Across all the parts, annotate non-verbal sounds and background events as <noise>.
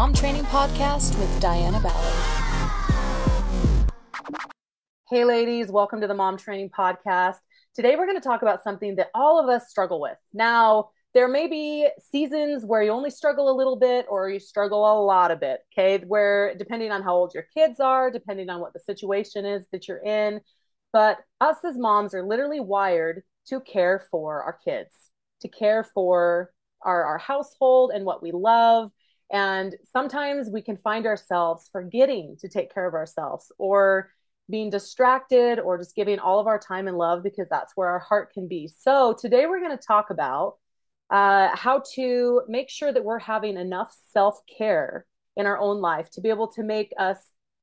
Mom Training Podcast with Diana Ballard. Hey, ladies, welcome to the Mom Training Podcast. Today, we're going to talk about something that all of us struggle with. Now, there may be seasons where you only struggle a little bit or you struggle a lot a bit, okay? Where depending on how old your kids are, depending on what the situation is that you're in, but us as moms are literally wired to care for our kids, to care for our, our household and what we love. And sometimes we can find ourselves forgetting to take care of ourselves or being distracted or just giving all of our time and love because that's where our heart can be. So, today we're going to talk about uh, how to make sure that we're having enough self care in our own life to be able to make us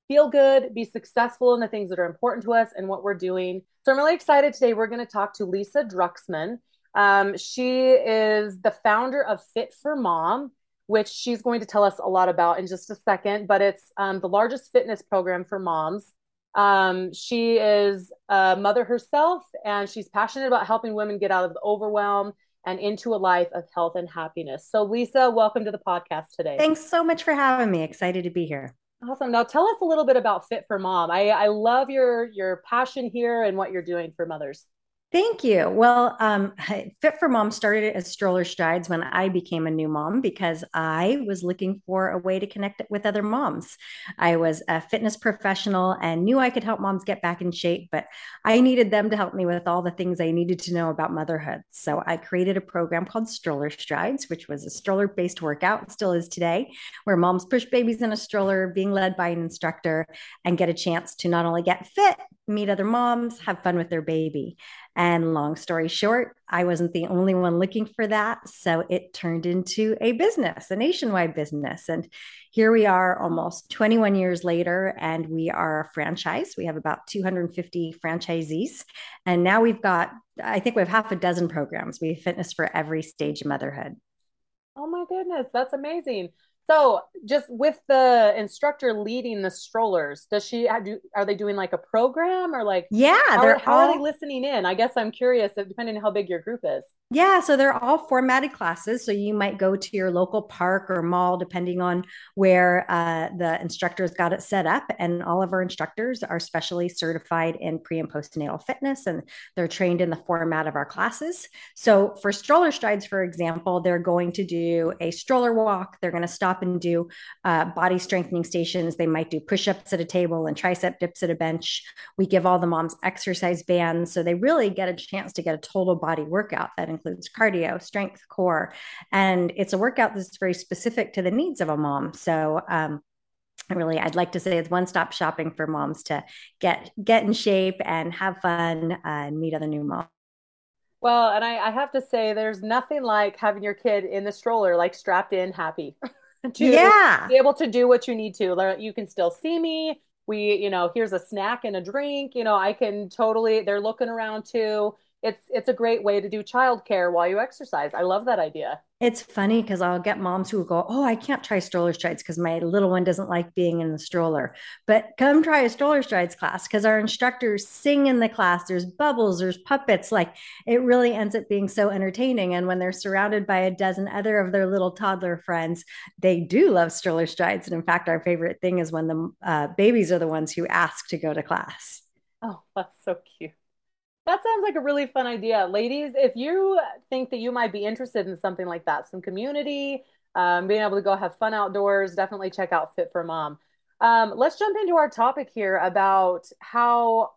feel good, be successful in the things that are important to us and what we're doing. So, I'm really excited today. We're going to talk to Lisa Druxman. Um, she is the founder of Fit for Mom, which she's going to tell us a lot about in just a second. But it's um, the largest fitness program for moms. Um, she is a mother herself, and she's passionate about helping women get out of the overwhelm and into a life of health and happiness. So, Lisa, welcome to the podcast today. Thanks so much for having me. Excited to be here. Awesome. Now, tell us a little bit about Fit for Mom. I, I love your your passion here and what you're doing for mothers. Thank you. Well, um, Fit for Mom started as Stroller Strides when I became a new mom because I was looking for a way to connect with other moms. I was a fitness professional and knew I could help moms get back in shape, but I needed them to help me with all the things I needed to know about motherhood. So I created a program called Stroller Strides, which was a stroller based workout, still is today, where moms push babies in a stroller, being led by an instructor, and get a chance to not only get fit, meet other moms, have fun with their baby. And long story short, I wasn't the only one looking for that. So it turned into a business, a nationwide business. And here we are almost 21 years later, and we are a franchise. We have about 250 franchisees. And now we've got, I think we have half a dozen programs. We have fitness for every stage of motherhood. Oh my goodness, that's amazing. So, just with the instructor leading the strollers, does she do? Are they doing like a program or like? Yeah, how, they're how all, are they listening in? I guess I'm curious, depending on how big your group is. Yeah, so they're all formatted classes. So you might go to your local park or mall, depending on where uh, the instructors got it set up. And all of our instructors are specially certified in pre and postnatal fitness, and they're trained in the format of our classes. So for stroller strides, for example, they're going to do a stroller walk. They're going to stop and do uh, body strengthening stations. They might do push ups at a table and tricep dips at a bench. We give all the moms exercise bands. So they really get a chance to get a total body workout that includes cardio, strength, core. And it's a workout that's very specific to the needs of a mom. So, um, really i'd like to say it's one stop shopping for moms to get get in shape and have fun uh, and meet other new moms well and I, I have to say there's nothing like having your kid in the stroller like strapped in happy <laughs> <laughs> to yeah. be able to do what you need to. Learn, you can still see me. We you know here's a snack and a drink. You know i can totally they're looking around too it's it's a great way to do childcare while you exercise. I love that idea. It's funny because I'll get moms who go, "Oh, I can't try stroller strides because my little one doesn't like being in the stroller." But come try a stroller strides class because our instructors sing in the class. There's bubbles, there's puppets. Like it really ends up being so entertaining. And when they're surrounded by a dozen other of their little toddler friends, they do love stroller strides. And in fact, our favorite thing is when the uh, babies are the ones who ask to go to class. Oh, that's so cute. That sounds like a really fun idea. Ladies, if you think that you might be interested in something like that, some community, um, being able to go have fun outdoors, definitely check out Fit for Mom. Um, let's jump into our topic here about how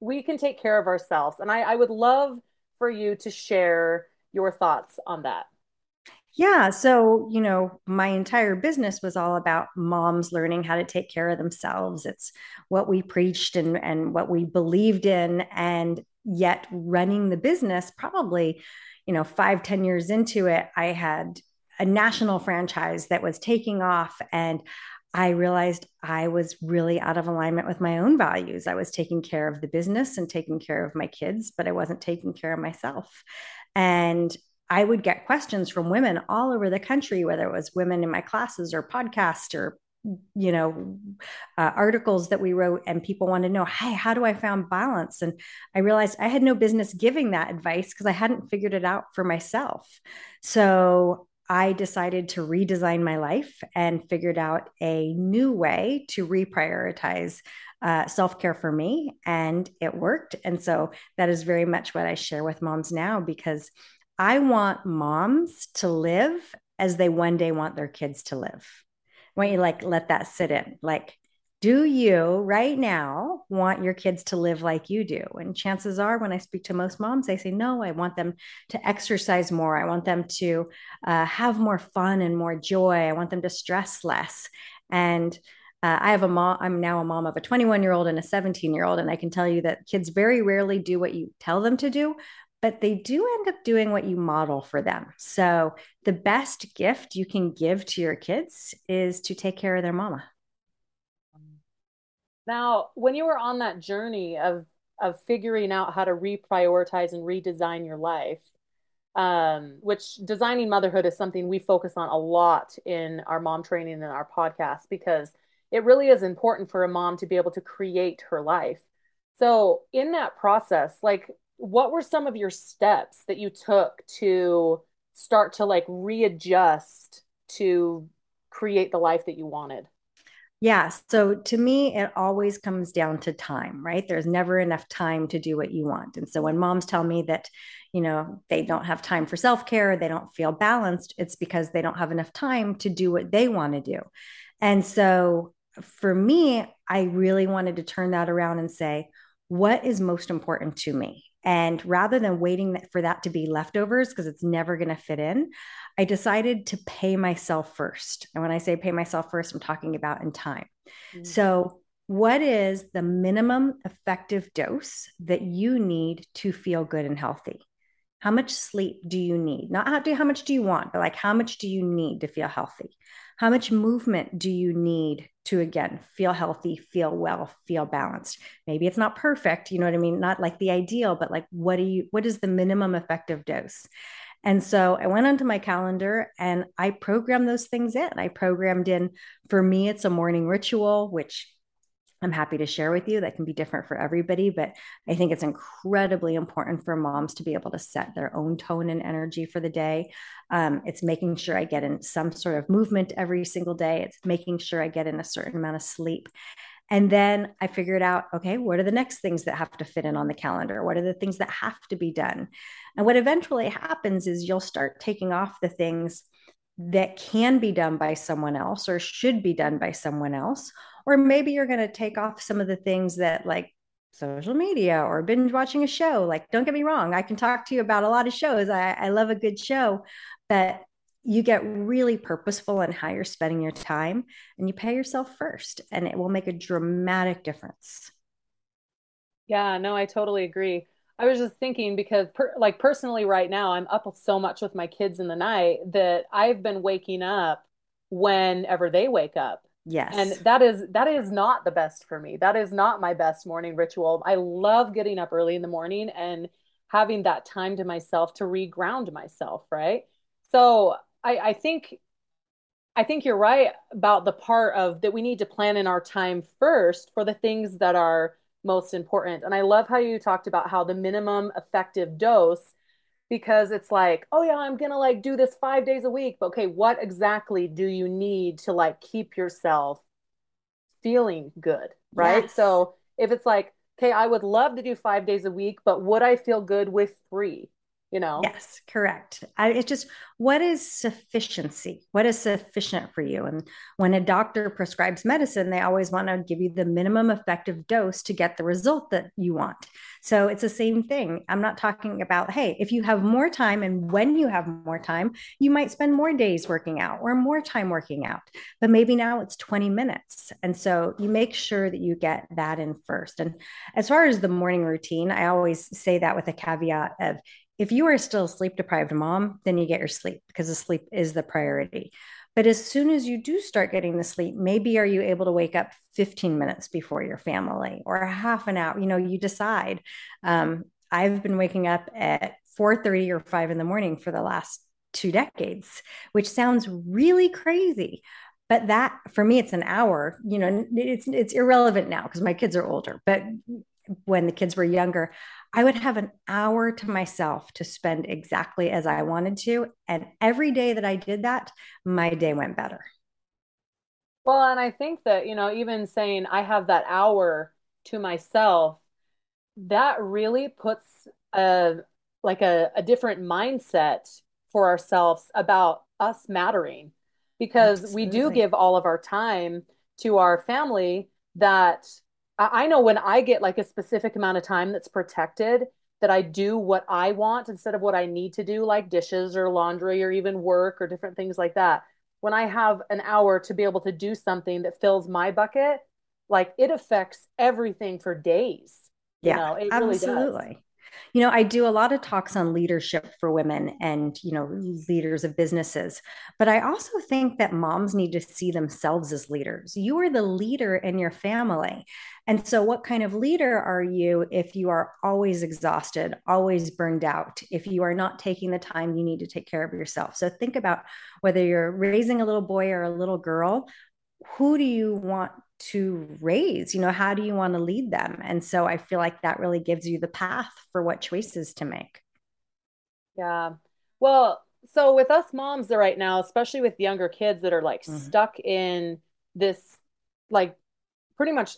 we can take care of ourselves. And I, I would love for you to share your thoughts on that. Yeah. So, you know, my entire business was all about moms learning how to take care of themselves. It's what we preached and, and what we believed in. And yet, running the business, probably, you know, five ten years into it, I had a national franchise that was taking off. And I realized I was really out of alignment with my own values. I was taking care of the business and taking care of my kids, but I wasn't taking care of myself. And I would get questions from women all over the country, whether it was women in my classes or podcasts or you know uh, articles that we wrote and people wanted to know hey how do i find balance and i realized i had no business giving that advice because i hadn't figured it out for myself so I decided to redesign my life and figured out a new way to reprioritize uh, self care for me, and it worked. And so that is very much what I share with moms now because I want moms to live as they one day want their kids to live. When you like let that sit in, like, do you right now want your kids to live like you do? And chances are, when I speak to most moms, they say, no, I want them to exercise more. I want them to uh, have more fun and more joy. I want them to stress less. And uh, I have a mom, I'm now a mom of a 21 year old and a 17 year old. And I can tell you that kids very rarely do what you tell them to do, but they do end up doing what you model for them. So the best gift you can give to your kids is to take care of their mama. Now, when you were on that journey of of figuring out how to reprioritize and redesign your life, um, which designing motherhood is something we focus on a lot in our mom training and our podcast because it really is important for a mom to be able to create her life. So, in that process, like what were some of your steps that you took to start to like readjust to create the life that you wanted? Yeah. So to me, it always comes down to time, right? There's never enough time to do what you want. And so when moms tell me that, you know, they don't have time for self care, they don't feel balanced, it's because they don't have enough time to do what they want to do. And so for me, I really wanted to turn that around and say, what is most important to me? And rather than waiting for that to be leftovers, because it's never going to fit in, I decided to pay myself first. And when I say pay myself first, I'm talking about in time. Mm-hmm. So, what is the minimum effective dose that you need to feel good and healthy? How much sleep do you need? Not how, do, how much do you want, but like how much do you need to feel healthy? How much movement do you need to again feel healthy, feel well, feel balanced? Maybe it's not perfect, you know what I mean? Not like the ideal, but like what do you what is the minimum effective dose? And so I went onto my calendar and I programmed those things in. I programmed in for me, it's a morning ritual, which I'm happy to share with you. That can be different for everybody, but I think it's incredibly important for moms to be able to set their own tone and energy for the day. Um, it's making sure I get in some sort of movement every single day. It's making sure I get in a certain amount of sleep. And then I figured out, okay, what are the next things that have to fit in on the calendar? What are the things that have to be done? And what eventually happens is you'll start taking off the things that can be done by someone else or should be done by someone else or maybe you're going to take off some of the things that like social media or binge watching a show. Like, don't get me wrong, I can talk to you about a lot of shows. I, I love a good show, but you get really purposeful in how you're spending your time and you pay yourself first, and it will make a dramatic difference. Yeah, no, I totally agree. I was just thinking because, per, like, personally, right now, I'm up so much with my kids in the night that I've been waking up whenever they wake up. Yes. And that is that is not the best for me. That is not my best morning ritual. I love getting up early in the morning and having that time to myself to reground myself, right? So I, I think I think you're right about the part of that we need to plan in our time first for the things that are most important. And I love how you talked about how the minimum effective dose because it's like, oh yeah, I'm gonna like do this five days a week. But okay, what exactly do you need to like keep yourself feeling good? Right. Yes. So if it's like, okay, I would love to do five days a week, but would I feel good with three? You know? Yes correct. I, it's just what is sufficiency? What is sufficient for you? And when a doctor prescribes medicine they always want to give you the minimum effective dose to get the result that you want. So it's the same thing. I'm not talking about hey if you have more time and when you have more time you might spend more days working out or more time working out but maybe now it's 20 minutes. And so you make sure that you get that in first. And as far as the morning routine i always say that with a caveat of if you are still a sleep deprived mom, then you get your sleep because the sleep is the priority. But as soon as you do start getting the sleep, maybe are you able to wake up 15 minutes before your family or half an hour? You know, you decide. Um, I've been waking up at 4:30 or 5 in the morning for the last two decades, which sounds really crazy. But that for me, it's an hour. You know, it's it's irrelevant now because my kids are older. But when the kids were younger, I would have an hour to myself to spend exactly as I wanted to. And every day that I did that, my day went better. Well, and I think that, you know, even saying I have that hour to myself, that really puts a like a, a different mindset for ourselves about us mattering because Absolutely. we do give all of our time to our family that I, know when I get like a specific amount of time that's protected, that I do what I want instead of what I need to do, like dishes or laundry or even work or different things like that. When I have an hour to be able to do something that fills my bucket, like it affects everything for days. Yeah, you know, it absolutely. Really you know, I do a lot of talks on leadership for women and, you know, leaders of businesses. But I also think that moms need to see themselves as leaders. You are the leader in your family. And so, what kind of leader are you if you are always exhausted, always burned out, if you are not taking the time you need to take care of yourself? So, think about whether you're raising a little boy or a little girl, who do you want to raise you know how do you want to lead them? And so i feel like that really gives you the path for what choices to make. Yeah. Well so with us moms right now especially with younger kids that are like mm-hmm. stuck in this like pretty much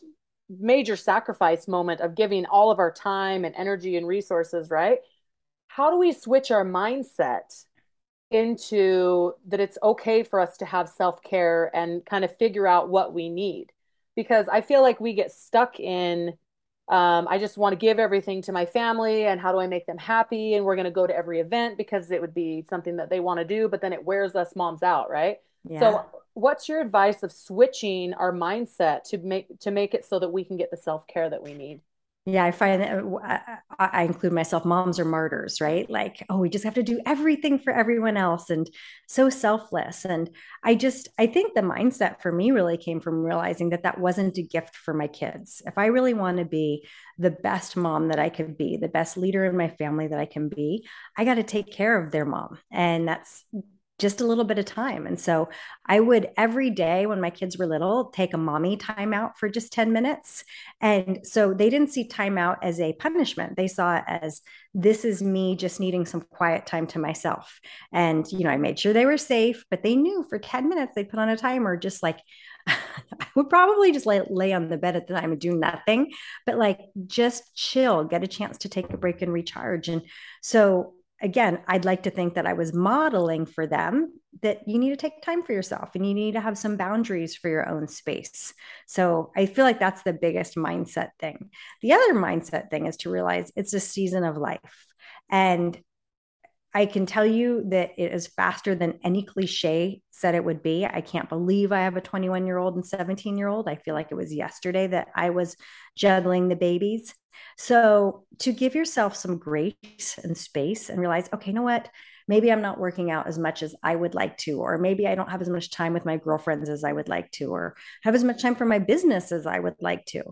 major sacrifice moment of giving all of our time and energy and resources right? How do we switch our mindset into that it's okay for us to have self-care and kind of figure out what we need because I feel like we get stuck in um, I just want to give everything to my family and how do I make them happy? And we're going to go to every event because it would be something that they want to do, but then it wears us moms out, right? Yeah. So what's your advice of switching our mindset to make to make it so that we can get the self-care that we need? Yeah, I find that uh, I include myself. Moms are martyrs, right? Like, oh, we just have to do everything for everyone else and so selfless. And I just, I think the mindset for me really came from realizing that that wasn't a gift for my kids. If I really want to be the best mom that I could be, the best leader in my family that I can be, I got to take care of their mom. And that's just a little bit of time. And so I would every day when my kids were little take a mommy timeout for just 10 minutes. And so they didn't see timeout as a punishment. They saw it as this is me just needing some quiet time to myself. And, you know, I made sure they were safe, but they knew for 10 minutes they put on a timer, just like <laughs> I would probably just lay, lay on the bed at the time and do nothing, but like just chill, get a chance to take a break and recharge. And so again, I'd like to think that I was modeling for them that you need to take time for yourself and you need to have some boundaries for your own space. So I feel like that's the biggest mindset thing. The other mindset thing is to realize it's a season of life. And I can tell you that it is faster than any cliche said it would be. I can't believe I have a 21 year old and 17 year old. I feel like it was yesterday that I was juggling the babies. So, to give yourself some grace and space and realize, okay, you know what? Maybe I'm not working out as much as I would like to, or maybe I don't have as much time with my girlfriends as I would like to, or have as much time for my business as I would like to.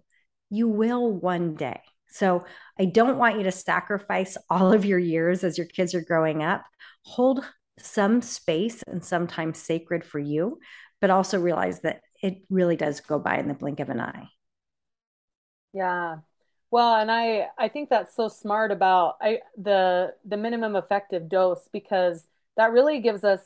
You will one day. So, I don't want you to sacrifice <laughs> all of your years as your kids are growing up. Hold some space and sometimes sacred for you, but also realize that it really does go by in the blink of an eye. Yeah, well, and I I think that's so smart about I the the minimum effective dose because that really gives us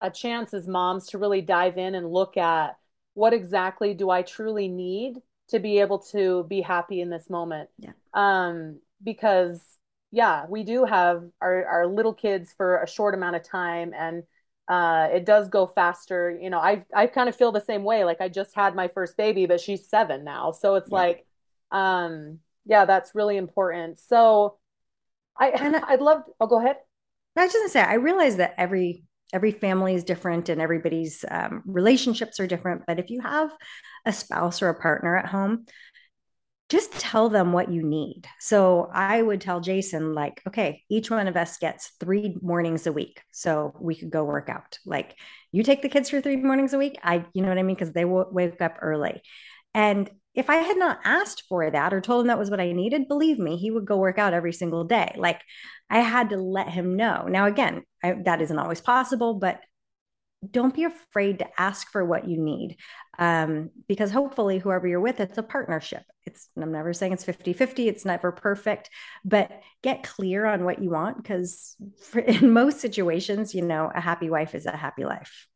a chance as moms to really dive in and look at what exactly do I truly need to be able to be happy in this moment. Yeah. Um because yeah, we do have our our little kids for a short amount of time and uh it does go faster. You know, I I kind of feel the same way like I just had my first baby but she's 7 now. So it's yeah. like um yeah that's really important so i and i'd love oh go ahead i was just gonna say i realize that every every family is different and everybody's um, relationships are different but if you have a spouse or a partner at home just tell them what you need. So i would tell jason like okay each one of us gets three mornings a week so we could go work out. Like you take the kids for three mornings a week i you know what i mean? Because they will wake up early. And if I had not asked for that or told him that was what I needed, believe me, he would go work out every single day. Like I had to let him know. Now, again, I, that isn't always possible, but don't be afraid to ask for what you need um, because hopefully whoever you're with it's a partnership it's i'm never saying it's 50 50 it's never perfect but get clear on what you want because <laughs> in most situations you know a happy wife is a happy life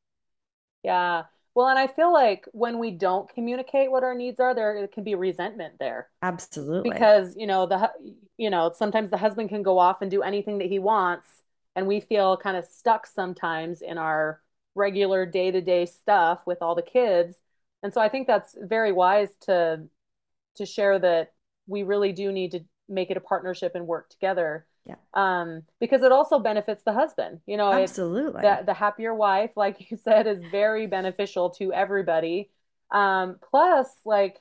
yeah well and i feel like when we don't communicate what our needs are there can be resentment there. Absolutely. Because you know the you know sometimes the husband can go off and do anything that he wants and we feel kind of stuck sometimes in our regular day-to-day stuff with all the kids. And so i think that's very wise to to share that we really do need to make it a partnership and work together yeah. Um because it also benefits the husband you know absolutely. the, the happier wife like you said is very beneficial to everybody. Um plus like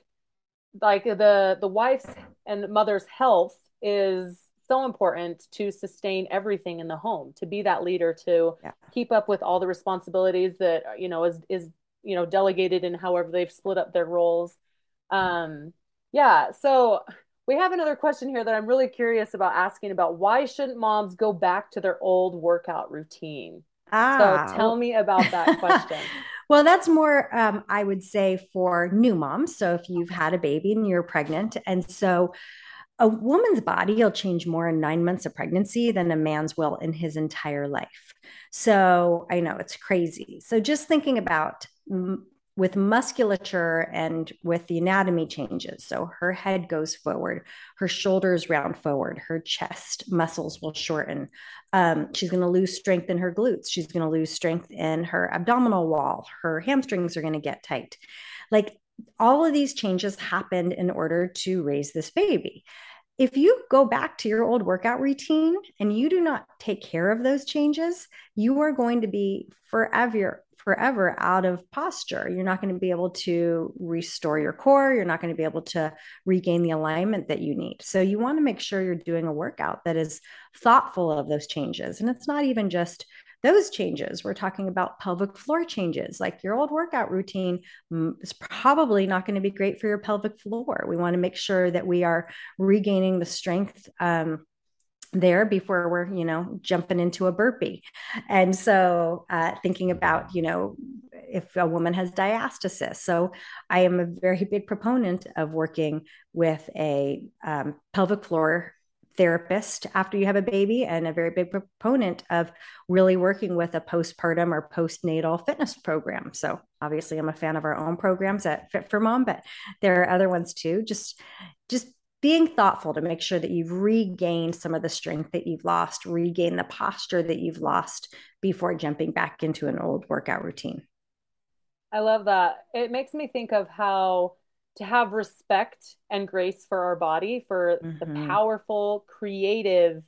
like the the wife's and mother's health is so important to sustain everything in the home to be that leader to yeah. keep up with all the responsibilities that you know is is you know delegated in however they've split up their roles. Um yeah so we have another question here that i'm really curious about asking about why shouldn't moms go back to their old workout routine ah. so tell me about that <laughs> question Well, that's more, um, I would say, for new moms. So if you've had a baby and you're pregnant, and so a woman's body will change more in nine months of pregnancy than a man's will in his entire life. So I know it's crazy. So just thinking about with musculature and with the anatomy changes. So her head goes forward, her shoulders round forward, her chest muscles will shorten. Um, she's going to lose strength in her glutes. She's going to lose strength in her abdominal wall. Her hamstrings are going to get tight. Like all of these changes happened in order to raise this baby if you go back to your old workout routine and you do not take care of those changes, you are going to be forever forever out of posture. You're not going to be able to restore your core. You're not going to be able to regain the alignment that you need. So, you want to make sure you're doing a workout that is thoughtful of those changes. And it's not even just those changes. We're talking about pelvic floor changes. Like your old workout routine mm, is probably not going to be great for your pelvic floor. We want to make sure that we are regaining the strength. Um, there before we're you know jumping into a burpee and so uh, thinking about you know if a woman has diastasis so i am a very big proponent of working with a um, pelvic floor therapist after you have a baby and a very big proponent of really working with a postpartum or postnatal fitness program. So obviously I'm a fan of our own programs at Fit for Mom, but there are other ones too. Just just being thoughtful to make sure that you've regained some of the strength that you've lost, regain the posture that you've lost before jumping back into an old workout routine. I love that. It makes me think of how to have respect and grace for our body, for mm-hmm. the powerful, creative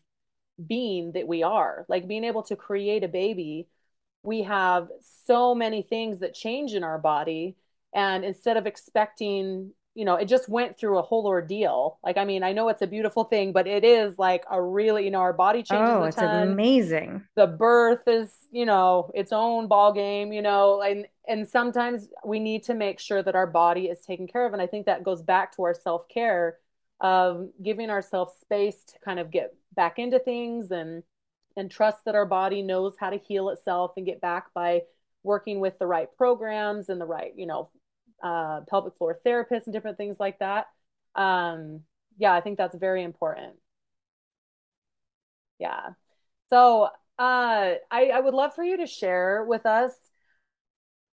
being that we are. Like being able to create a baby, we have so many things that change in our body. And instead of expecting you know, it just went through a whole ordeal. Like, I mean, I know it's a beautiful thing, but it is like a really, you know, our body changes. Oh, it's amazing. The birth is, you know, its own ball game, you know, and and sometimes we need to make sure that our body is taken care of. And I think that goes back to our self-care of giving ourselves space to kind of get back into things and and trust that our body knows how to heal itself and get back by working with the right programs and the right, you know, uh, pelvic floor therapists and different things like that. Um, yeah, I think that's very important. Yeah. So uh, I, I would love for you to share with us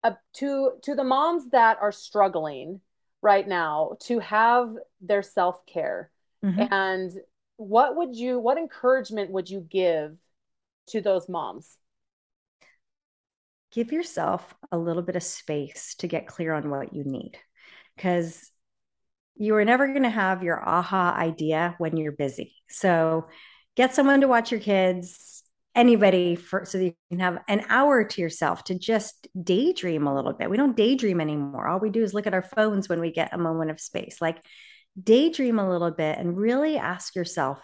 uh, to to the moms that are struggling right now to have their self care mm-hmm. and what would you what encouragement would you give to those moms give yourself a little bit of space to get clear on what you need because you are never going to have your aha idea when you're busy. So get someone to watch your kids, anybody for so you can have an hour to yourself to just daydream a little bit. We don't daydream anymore. All we do is look at our phones when we get a moment of space. Like daydream a little bit and really ask yourself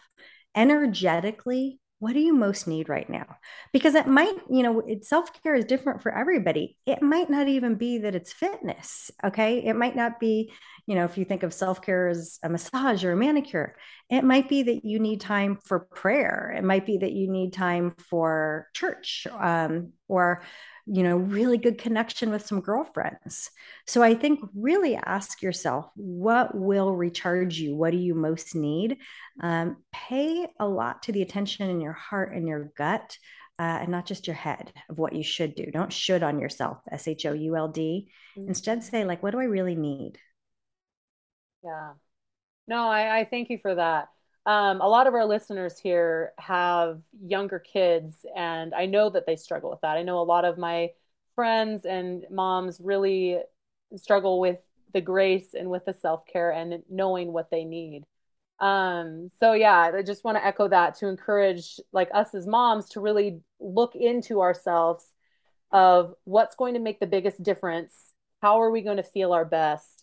energetically what do you most need right now? Because it might, you know, it's self care is different for everybody. It might not even be that it's fitness. Okay. It might not be, you know, if you think of self care as a massage or a manicure, it might be that you need time for prayer. It might be that you need time for church um, or, you know, really good connection with some girlfriends. So I think really ask yourself what will recharge you? What do you most need? Um, pay a lot to the attention in your heart and your gut. Uh, and not just your head of what you should do. Don't should on yourself, S H O U L D. Mm-hmm. Instead, say, like, what do I really need? Yeah. No, I, I thank you for that. Um, a lot of our listeners here have younger kids, and I know that they struggle with that. I know a lot of my friends and moms really struggle with the grace and with the self care and knowing what they need. Um, so yeah, I just want to echo that to encourage like us as moms to really look into ourselves of what's going to make the biggest difference. How are we going to feel our best?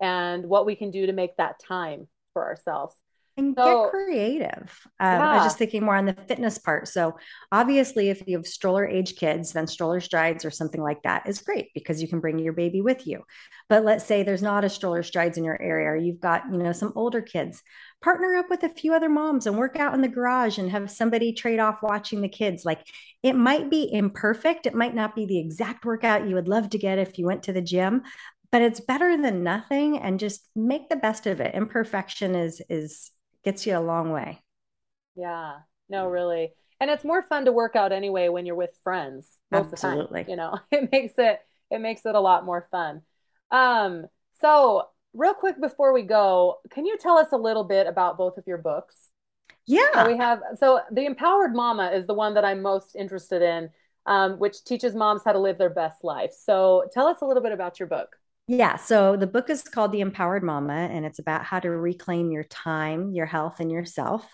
and what we can do to make that time for ourselves and so, get creative. Um, yeah. I was just thinking more on the fitness part. So, obviously, if you have stroller age kids, then stroller strides or something like that is great because you can bring your baby with you. But let's say there's not a stroller strides in your area, or you've got you know some older kids. Partner up with a few other moms and work out in the garage and have somebody trade off watching the kids. Like it might be imperfect. It might not be the exact workout you would love to get if you went to the gym, but it's better than nothing and just make the best of it imperfection is is gets you a long way. Yeah. No really. And it's more fun to work out anyway when you're with friends Absolutely. time you know? <laughs> It makes it it makes it a lot more fun. Um so real quick before we go can you tell us a little bit about both of your books? Yeah. So we have so the empowered mama is the one that i'm most interested in um, which teaches moms how to live their best life. So tell us a little bit about your book yeah. So the book is called The Empowered Mama, and it's about how to reclaim your time, your health, and yourself.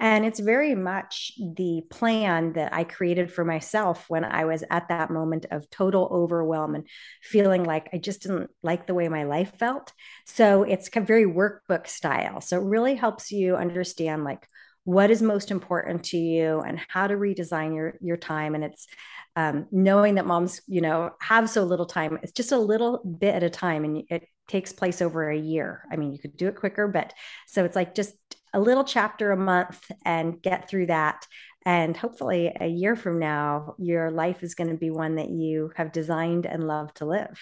And it's very much the plan that I created for myself when I was at that moment of total overwhelm and feeling like I just didn't like the way my life felt. So it's very workbook style. So it really helps you understand like what is most important to you and how to redesign your your time. And it's um, knowing that moms you know have so little time it's just a little bit at a time and it takes place over a year. I mean you could do it quicker but so it's like just a little chapter a month and get through that. And hopefully a year from now your life is going to be one that you have designed and love to live.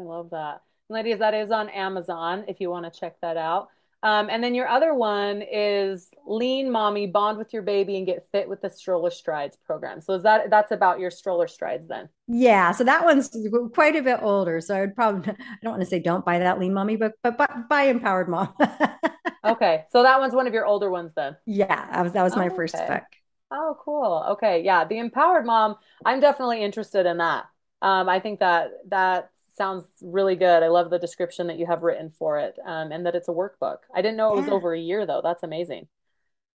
I love that. Ladies that is on amazon if you want to check that out um, and then your other one is Lean Mommy, Bond with Your Baby and Get Fit with the Stroller Strides program. So is that that's about your stroller strides then? Yeah. So that one's quite a bit older. So I would probably <laughs> I don't want to say don't buy that Lean Mommy book, but buy, buy Empowered Mom. <laughs> okay. So that one's one of your older ones then. Yeah, that was that was my oh, first book. Oh, cool. Okay. Yeah. The Empowered Mom, I'm definitely interested in that. Um, I think that that sounds really good. I love the description that you have written for it, um, and that it's a workbook. I didn't know it was over a year though. That's amazing.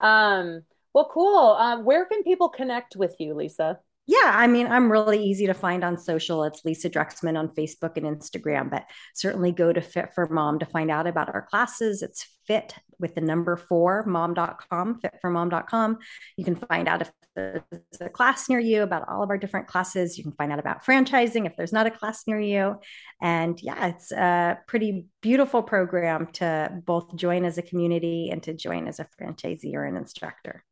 Um, well, cool. Um, where can people connect with you, Lisa? Yeah, I mean, I'm really easy to find on social. It's Lisa Druxman on Facebook and Instagram, but certainly go to Fit for Mom to find out about our classes. It's fit with the number four, mom.com, fitformom.com. You can find out if there's a class near you about all of our different classes. You can find out about franchising if there's not a class near you. And yeah, it's a pretty beautiful program to both join as a community and to join as a franchisee or an instructor.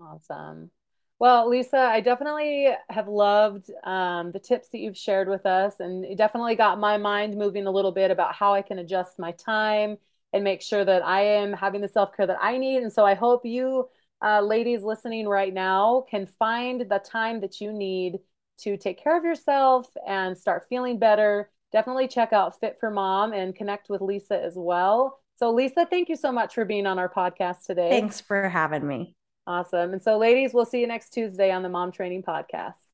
Awesome. Well, Lisa, I definitely have loved um, the tips that you've shared with us, and it definitely got my mind moving a little bit about how I can adjust my time and make sure that I am having the self care that I need. And so I hope you, uh, ladies listening right now, can find the time that you need to take care of yourself and start feeling better. Definitely check out Fit for Mom and connect with Lisa as well. So, Lisa, thank you so much for being on our podcast today. Thanks for having me. Awesome. And so, ladies, we'll see you next Tuesday on the Mom Training Podcast.